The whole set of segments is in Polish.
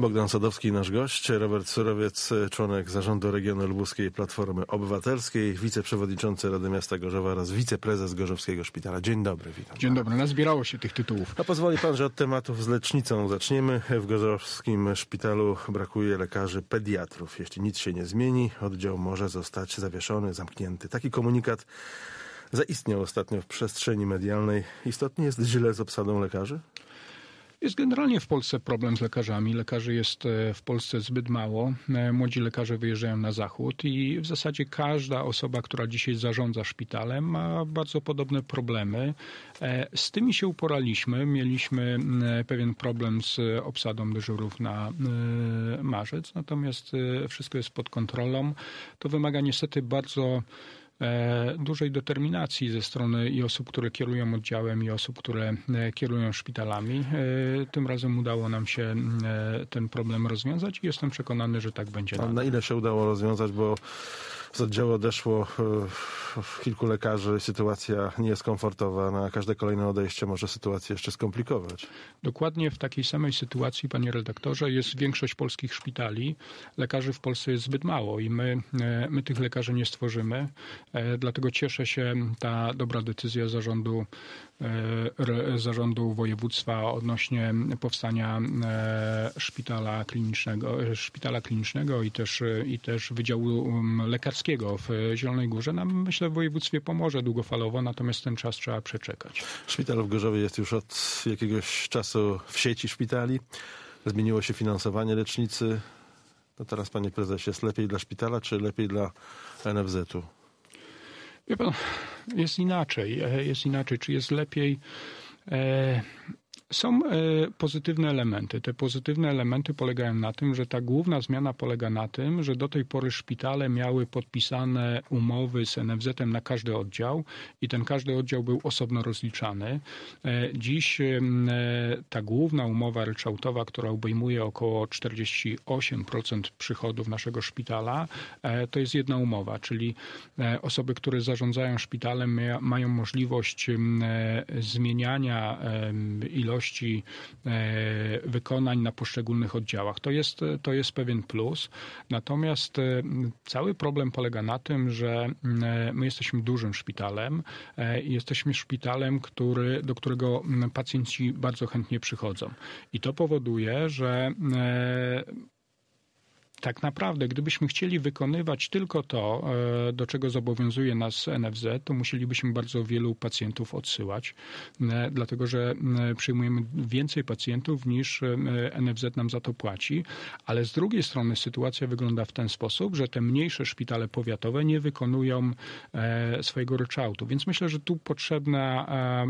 Bogdan Sadowski, nasz gość, Robert Surowiec, członek zarządu regionu lubuskiej Platformy Obywatelskiej, wiceprzewodniczący Rady Miasta Gorzowa oraz wiceprezes Gorzowskiego Szpitala. Dzień dobry, witam. Dzień dobry, nazbierało się tych tytułów. A pozwoli pan, że od tematów z lecznicą zaczniemy. W Gorzowskim Szpitalu brakuje lekarzy pediatrów. Jeśli nic się nie zmieni, oddział może zostać zawieszony, zamknięty. Taki komunikat zaistniał ostatnio w przestrzeni medialnej. Istotnie jest źle z obsadą lekarzy? Jest generalnie w Polsce problem z lekarzami. Lekarzy jest e, w Polsce zbyt mało. E, młodzi lekarze wyjeżdżają na zachód i w zasadzie każda osoba, która dzisiaj zarządza szpitalem, ma bardzo podobne problemy. E, z tymi się uporaliśmy. Mieliśmy pewien problem z obsadą dyżurów na marzec, natomiast wszystko jest pod kontrolą. To wymaga niestety bardzo dużej determinacji ze strony i osób, które kierują oddziałem, i osób, które e, kierują szpitalami. E, tym razem udało nam się ten problem rozwiązać i jestem przekonany, że tak będzie. A na ile się udało rozwiązać, bo z oddziału odeszło kilku lekarzy, sytuacja nie jest komfortowa. Na każde kolejne odejście może sytuację jeszcze skomplikować. Dokładnie w takiej samej sytuacji, panie redaktorze, jest większość polskich szpitali. Lekarzy w Polsce jest zbyt mało i my, my tych lekarzy nie stworzymy. E, dlatego cieszę się ta dobra decyzja zarządu, e, zarządu województwa odnośnie powstania e, szpitala klinicznego, szpitala klinicznego i też, i też Wydziału Lekarskiego w Zielonej Górze. Nam myślę w województwie pomoże długofalowo, natomiast ten czas trzeba przeczekać. Szpital w Gorzowie jest już od jakiegoś czasu w sieci szpitali. Zmieniło się finansowanie lecznicy. No teraz, panie prezesie, jest lepiej dla szpitala, czy lepiej dla NFZ-u? Wie pan, jest inaczej. E, jest inaczej. Czy jest lepiej? Są e, pozytywne elementy. Te pozytywne elementy polegają na tym, że ta główna zmiana polega na tym, że do tej pory szpitale miały podpisane umowy z NFZ-em na każdy oddział i ten każdy oddział był osobno rozliczany. E, dziś e, ta główna umowa ryczałtowa, która obejmuje około 48% przychodów naszego szpitala, to jest jedna umowa, czyli osoby, które zarządzają szpitalem mają możliwość zmieniania ilości ilości e, wykonań na poszczególnych oddziałach. To jest, to jest pewien plus. Natomiast e, cały problem polega na tym, że e, my jesteśmy dużym szpitalem i jesteśmy szpitalem, który, do którego pacjenci bardzo chętnie przychodzą. I to powoduje, że tak naprawdę, gdybyśmy chcieli wykonywać tylko to, e, do czego zobowiązuje nas NFZ, to musielibyśmy bardzo wielu pacjentów odsyłać, e, dlatego że e, przyjmujemy więcej pacjentów niż NFZ nam za to płaci, ale z drugiej strony sytuacja wygląda w ten sposób, że te mniejsze szpitale powiatowe nie wykonują swojego ryczałtu, więc myślę, że tu potrzebne,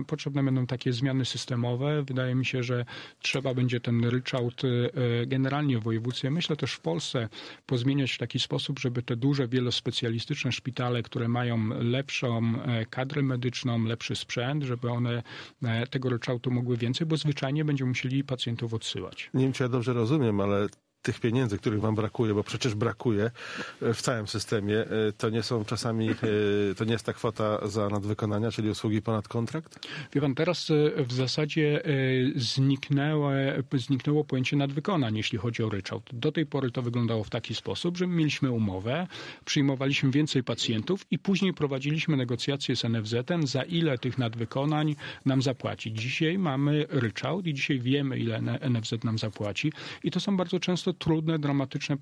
potrzebne będą takie zmiany systemowe. Wydaje mi się, że trzeba będzie ten ryczałt generalnie w województwie, myślę też w Polsce, pozmieniać w taki sposób, żeby te duże, wielospecjalistyczne szpitale, które mają lepszą e, kadrę medyczną, lepszy sprzęt, żeby one e, tego ryczałtu mogły więcej, bo zwyczajnie będziemy musieli pacjentów odsyłać. Nie wiem, czy ja dobrze rozumiem, ale tych pieniędzy, których wam brakuje, bo przecież brakuje e, w całym systemie, e, to nie są czasami, e, to nie jest ta kwota za nadwykonania, czyli usługi ponad kontrakt? Wie pan, teraz w zasadzie zniknęło, zniknęło pojęcie nadwykonań, jeśli chodzi o ryczałt. Do tej pory to wyglądało w taki sposób, że mieliśmy umowę, przyjmowaliśmy więcej pacjentów i później prowadziliśmy negocjacje z NFZ-em, za ile tych nadwykonań nam zapłaci. Dzisiaj mamy ryczałt i dzisiaj wiemy, ile NFZ nam zapłaci i to są bardzo często trudne, dramatyczne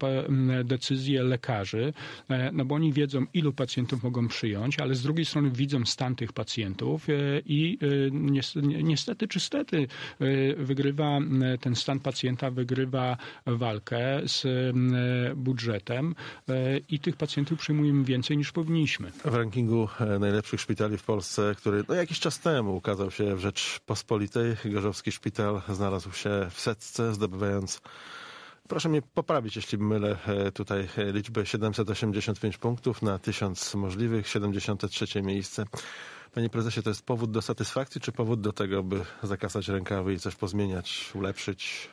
decyzje lekarzy, e, no bo oni wiedzą, ilu pacjentów mogą przyjąć, ale z drugiej strony widzą stan tych pacjentów e, i e, niestety czy stety wygrywa ten stan pacjenta, wygrywa walkę z budżetem i tych pacjentów przyjmujemy więcej niż powinniśmy. W rankingu najlepszych szpitali w Polsce, który no, jakiś czas temu ukazał się w Rzeczpospolitej, Gorzowski Szpital znalazł się w setce, zdobywając Proszę mnie poprawić, jeśli mylę e, tutaj e, liczbę 785 punktów na 1000 możliwych, 73 miejsce. Panie prezesie, to jest powód do satysfakcji, czy powód do tego, by zakasać rękawy i coś pozmieniać, ulepszyć?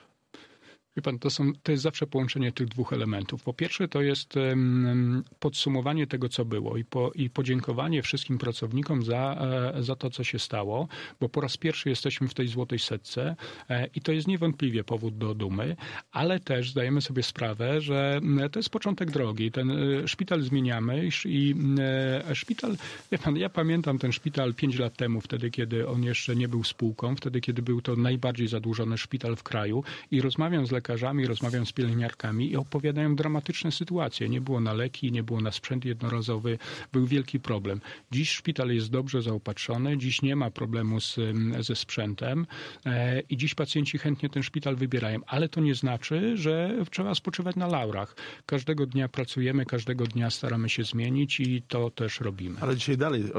Wie pan, to, są, to jest zawsze połączenie tych dwóch elementów. Po pierwsze, to jest um, podsumowanie tego, co było i, po, i podziękowanie wszystkim pracownikom za, e, za to, co się stało, bo po raz pierwszy jesteśmy w tej złotej setce e, i to jest niewątpliwie powód do dumy, ale też zdajemy sobie sprawę, że to jest początek drogi. Ten e, szpital zmieniamy i szpital, wie pan, ja pamiętam ten szpital pięć lat temu, wtedy, kiedy on jeszcze nie był spółką, wtedy, kiedy był to najbardziej zadłużony szpital w kraju i rozmawiam z lekarzami, rozmawiam z pielęgniarkami i opowiadają dramatyczne sytuacje. Nie było na leki, nie było na sprzęt jednorazowy, był wielki problem. Dziś szpital jest dobrze zaopatrzony, dziś nie ma problemu z, ze sprzętem e, i dziś pacjenci chętnie ten szpital wybierają, ale to nie znaczy, że trzeba spoczywać na laurach. Każdego dnia pracujemy, każdego dnia staramy się zmienić i to też robimy. Ale dzisiaj dalej e,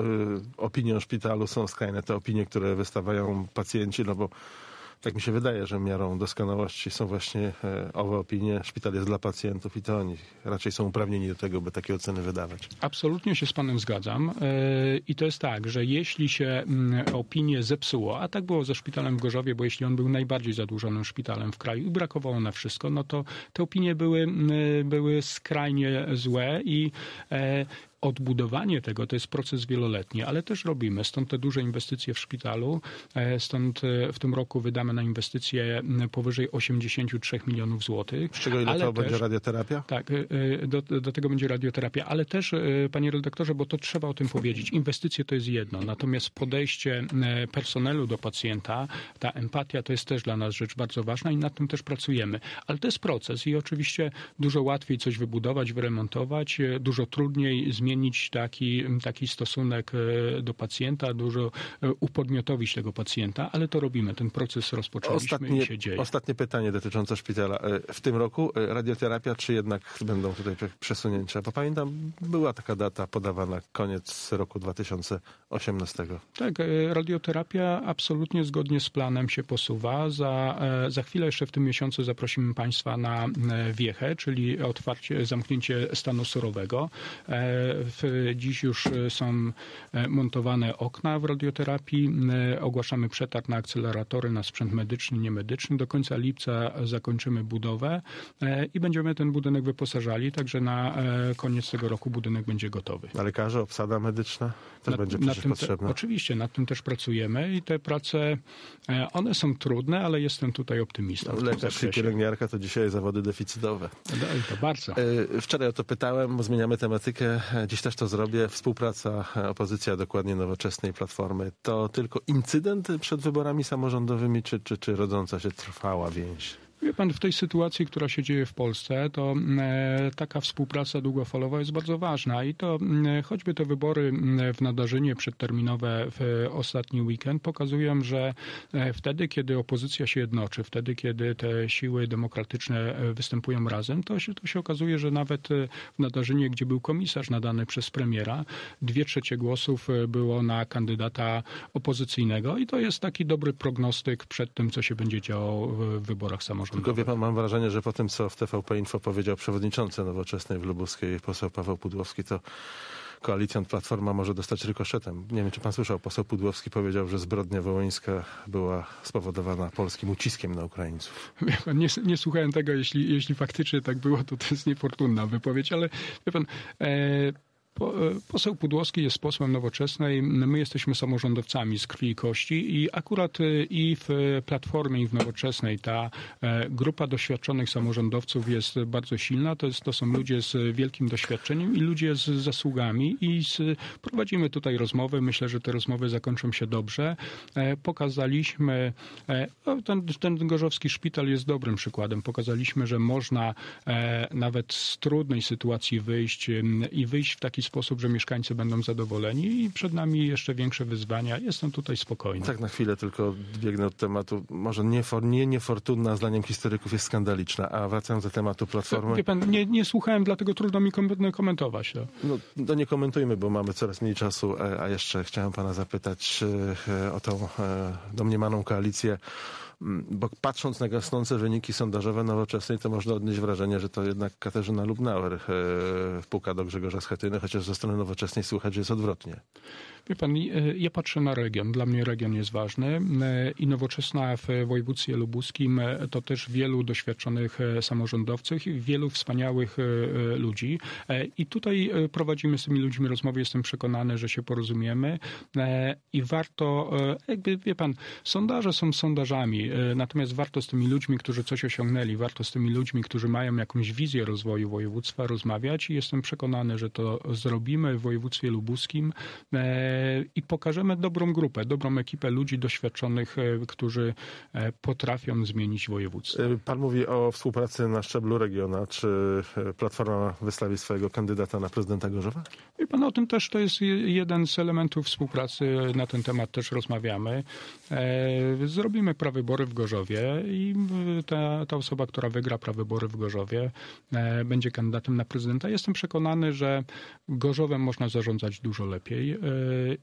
opinie o szpitalu są skrajne, te opinie, które wystawiają pacjenci, no bo tak mi się wydaje, że miarą doskonałości są właśnie e, owe opinie. Szpital jest dla pacjentów i to oni raczej są uprawnieni do tego, by takie oceny wydawać. Absolutnie się z panem zgadzam. E, I to jest tak, że jeśli się mm, opinie zepsuło, a tak było ze szpitalem w Gorzowie, bo jeśli on był najbardziej zadłużonym szpitalem w kraju i brakowało na wszystko, no to te opinie były, mm, były skrajnie złe i e, odbudowanie tego to jest proces wieloletni, ale też robimy. Stąd te duże inwestycje w szpitalu. E, stąd e, w tym roku wydamy na inwestycje powyżej 83 milionów złotych. Z czego ile to też, będzie radioterapia? Tak, e, do, do tego będzie radioterapia, ale też, panie redaktorze, bo to trzeba o tym powiedzieć. Inwestycje to jest jedno, natomiast podejście personelu do pacjenta, ta empatia to jest też dla nas rzecz bardzo ważna i nad tym też pracujemy. Ale to jest proces i oczywiście dużo łatwiej coś wybudować, wyremontować, dużo trudniej zmienić zmienić taki, taki stosunek e, do pacjenta, dużo e, upodmiotowić tego pacjenta, ale to robimy. Ten proces rozpoczęliśmy ostatnie, i się dzieje. Ostatnie pytanie dotyczące szpitala. E, w tym roku radioterapia, czy jednak będą tutaj przesunięcia? Bo pamiętam, była taka data podawana, koniec roku 2018. Tak, radioterapia absolutnie zgodnie z planem się posuwa. Za, za chwilę jeszcze w tym miesiącu zaprosimy Państwa na wiechę, czyli otwarcie, zamknięcie stanu surowego dziś już e, są e, montowane okna w radioterapii. E, ogłaszamy przetarg na akceleratory, na sprzęt medyczny, niemedyczny. Do końca lipca zakończymy budowę i będziemy ten budynek wyposażali, także na koniec tego roku budynek będzie gotowy. A lekarze, obsada medyczna też nad, będzie przecież potrzebna? Te, oczywiście, nad tym też pracujemy i te prace, one są trudne, ale jestem tutaj optymistą. No, lekarz i pielęgniarka to dzisiaj zawody deficytowe. No, to bardzo. Wczoraj o to pytałem, zmieniamy tematykę dziś też to zrobię. Współpraca opozycja, dokładnie nowoczesnej platformy, to tylko incydent przed wyborami samorządowymi, czy, czy, czy rodząca się trwała więź? Wie pan, w tej sytuacji, która się dzieje w Polsce, to mm, e, taka współpraca długofalowa jest bardzo ważna i to mm, choćby te wybory mm, w Nadarzynie przedterminowe w ostatni weekend pokazują, że e, wtedy, kiedy opozycja się jednoczy, wtedy, kiedy te siły demokratyczne e, występują razem, to się, to się okazuje, że nawet w Nadarzynie, gdzie był komisarz nadany przez premiera, dwie trzecie głosów było na kandydata opozycyjnego i to jest taki dobry prognostyk przed tym, co się będzie działo w wyborach samorządowych. Tylko wie pan, mam wrażenie, że po tym, co w TVP Info powiedział przewodniczący Nowoczesnej w Lubuskiej, poseł Paweł Pudłowski, to koalicjant Platforma może dostać rykoszetem. Nie wiem, czy pan słyszał, poseł Pudłowski powiedział, że zbrodnia wołyńska była spowodowana polskim uciskiem na Ukraińców. Nie, nie słuchałem tego, jeśli, jeśli faktycznie tak było, to to jest niefortunna wypowiedź, ale wie pan... E, poseł Pudłowski jest posłem nowoczesnej. My jesteśmy samorządowcami z krwi i kości i akurat e, i w Platformie, i w nowoczesnej ta e, grupa doświadczonych samorządowców jest bardzo silna. To, jest, to są ludzie z wielkim doświadczeniem i ludzie z zasługami i z, prowadzimy tutaj rozmowy. Myślę, że te rozmowy zakończą się dobrze. Pokazaliśmy, no, ten, ten Gorzowski Szpital jest dobrym przykładem. Pokazaliśmy, że można nawet z trudnej sytuacji wyjść i wyjść w taki sposób, że mieszkańcy będą zadowoleni i przed nami jeszcze większe wyzwania. Jestem tutaj spokojny. Tak na chwilę tylko biegnę od tematu. Może nie, nie niefortunna, zdaniem historyków jest skandaliczna, a wracając do tematu Platformy... Wie pan, nie, nie słuchałem, dlatego trudno mi komentować. To. No, no nie komentujmy, bo mamy coraz mniej czasu, e, a jeszcze chciałem pana zapytać e, o tą e, domniemaną koalicję bo patrząc na gasnące wyniki sondażowe nowoczesnej, to można odnieść wrażenie, że to jednak Katarzyna Lubnauer e, puka do Grzegorza Schetyny, chociaż ze strony nowoczesnej słychać, że jest odwrotnie. Wie pan, e, ja patrzę na region. Dla mnie region jest ważny e, i nowoczesna w województwie lubuskim e, to też wielu doświadczonych samorządowców wielu wspaniałych ludzi. I tutaj prowadzimy z tymi ludźmi rozmowy. Jestem przekonany, że się porozumiemy i warto, jakby wie pan, sondaże są sondażami, natomiast warto z tymi ludźmi, którzy coś osiągnęli, warto z tymi ludźmi, którzy mają jakąś wizję rozwoju województwa rozmawiać i jestem przekonany, że to zrobimy w województwie lubuskim i pokażemy dobrą grupę, dobrą ekipę ludzi doświadczonych, e, którzy e, potrafią zmienić województwo. E, pan mówi o współpracy na szczeblu regiona. Czy Platforma wystawi swojego kandydata na prezydenta Gorzowa? I pan o tym też to jest jeden z elementów współpracy. Na ten temat też rozmawiamy. Zrobimy prawybory w Gorzowie i ta, ta osoba, która wygra prawybory w Gorzowie, będzie kandydatem na prezydenta. Jestem przekonany, że Gorzowem można zarządzać dużo lepiej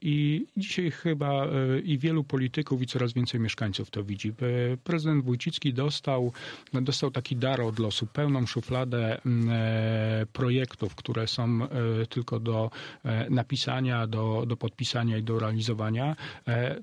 i dzisiaj chyba e, i wielu polityków i coraz więcej mieszkańców to widzi. E, prezydent Wójcicki dostał, dostał taki dar od losu, pełną szufladę e, projektów, które są tylko do napisania, do, do podpisania i do realizowania.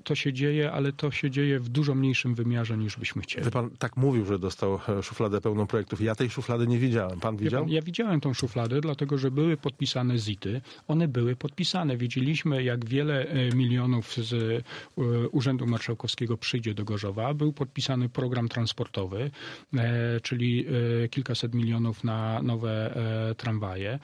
To się dzieje, ale to się dzieje w dużo mniejszym wymiarze niż byśmy chcieli. Pan tak mówił, że dostał szufladę pełną projektów. Ja tej szuflady nie widziałem. Pan widział? Pan, ja widziałem tą szufladę, dlatego że były podpisane ZIT-y. One były podpisane. Wiedzieliśmy, jak wiele e, milionów z e, Urzędu Marszałkowskiego przyjdzie do Gorzowa. Był podpisany program transportowy, e, czyli kilkaset milionów na nowe tramwaje.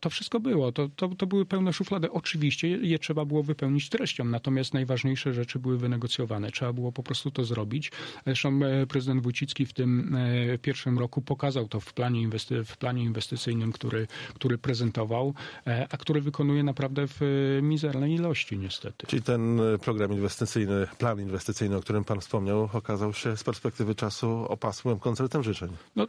To wszystko było. To, to, to były pełne szuflady. Oczywiście je trzeba było wypełnić treścią, natomiast najważniejsze rzeczy były wynegocjowane. Trzeba było po prostu to zrobić. Zresztą prezydent Wójcicki w tym pierwszym roku pokazał to w planie, inwesty- w planie inwestycyjnym, który, który prezentował, a który wykonuje naprawdę w mizernej ilości niestety. Czyli ten e, program inwestycyjny, plan inwestycyjny, o którym pan wspomniał, okazał się z perspektywy czasu opasłym koncertem życzeń. No,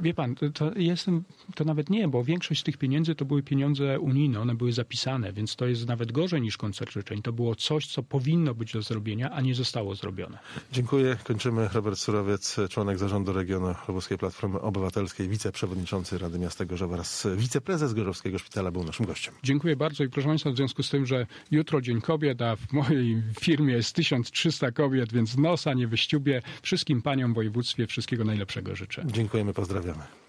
wie pan, to, jestem, to nawet nie, bo większość z tych pieniędzy to były pieniądze unijne, one były zapisane, więc to jest nawet gorzej niż koncert życzeń. To było coś, co powinno być do zrobienia, a nie zostało zrobione. Dziękuję. Kończymy. Robert Surowiec, członek zarządu regionu Lubuskiej Platformy Obywatelskiej, wiceprzewodniczący Rady Miasta Gorzowa oraz wiceprezes Gorzowskiego Szpitala był naszym gościem. Dziękuję bardzo i proszę Państwa, w związku z tym, że jutro Dzień Kobiet, a w mojej firmie jest 1300 kobiet, więc nosa nie wyściubię. Wszystkim paniom w województwie wszystkiego najlepszego życzę. Dziękujemy, pozdrawiamy.